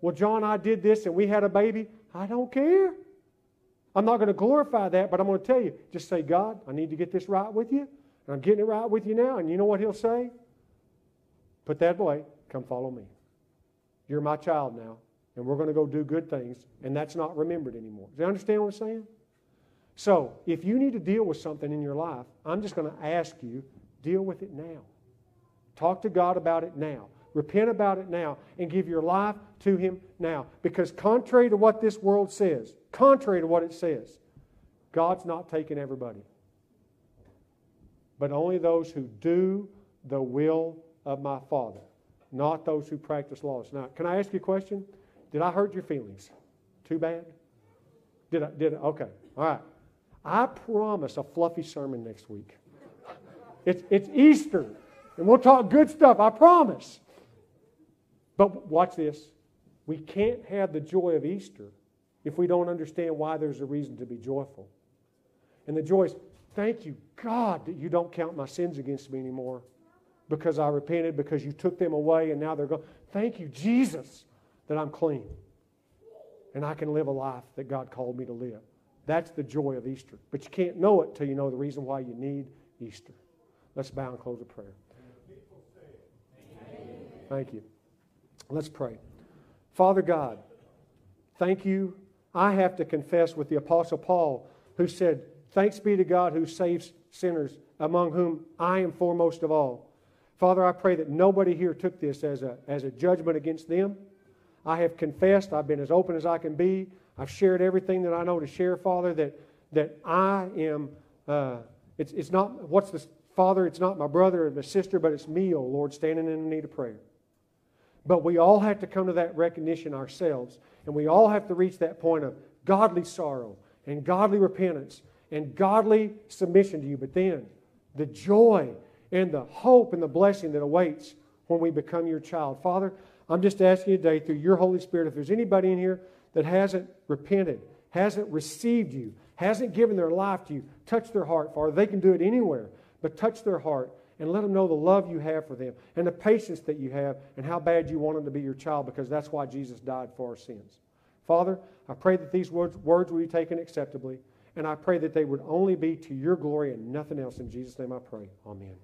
Well, John, I did this and we had a baby. I don't care. I'm not going to glorify that, but I'm going to tell you just say, God, I need to get this right with you. And I'm getting it right with you now. And you know what he'll say? Put that away. Come follow me. You're my child now. And we're going to go do good things. And that's not remembered anymore. Do you understand what I'm saying? So, if you need to deal with something in your life, I'm just going to ask you deal with it now. Talk to God about it now. Repent about it now and give your life to Him now. Because, contrary to what this world says, contrary to what it says, God's not taking everybody, but only those who do the will of my Father, not those who practice laws. Now, can I ask you a question? Did I hurt your feelings? Too bad? Did I? Did I? Okay. All right. I promise a fluffy sermon next week. It's, it's Easter, and we'll talk good stuff, I promise. But watch this. We can't have the joy of Easter if we don't understand why there's a reason to be joyful. And the joy is, thank you, God, that you don't count my sins against me anymore because I repented, because you took them away, and now they're gone. Thank you, Jesus, that I'm clean and I can live a life that God called me to live. That's the joy of Easter. But you can't know it till you know the reason why you need Easter. Let's bow and close a prayer. Thank you. Let's pray. Father God, thank you. I have to confess with the Apostle Paul, who said, Thanks be to God who saves sinners, among whom I am foremost of all. Father, I pray that nobody here took this as a, as a judgment against them. I have confessed. I've been as open as I can be. I've shared everything that I know to share, Father, that, that I am, uh, it's, it's not, what's the, Father, it's not my brother or my sister, but it's me, oh Lord, standing in the need of prayer. But we all have to come to that recognition ourselves, and we all have to reach that point of godly sorrow and godly repentance and godly submission to you. But then the joy and the hope and the blessing that awaits when we become your child. Father, I'm just asking you today through your Holy Spirit, if there's anybody in here that hasn't repented, hasn't received you, hasn't given their life to you, touch their heart, Father. They can do it anywhere, but touch their heart and let them know the love you have for them and the patience that you have and how bad you want them to be your child because that's why Jesus died for our sins. Father, I pray that these words, words will be taken acceptably, and I pray that they would only be to your glory and nothing else. In Jesus' name I pray. Amen.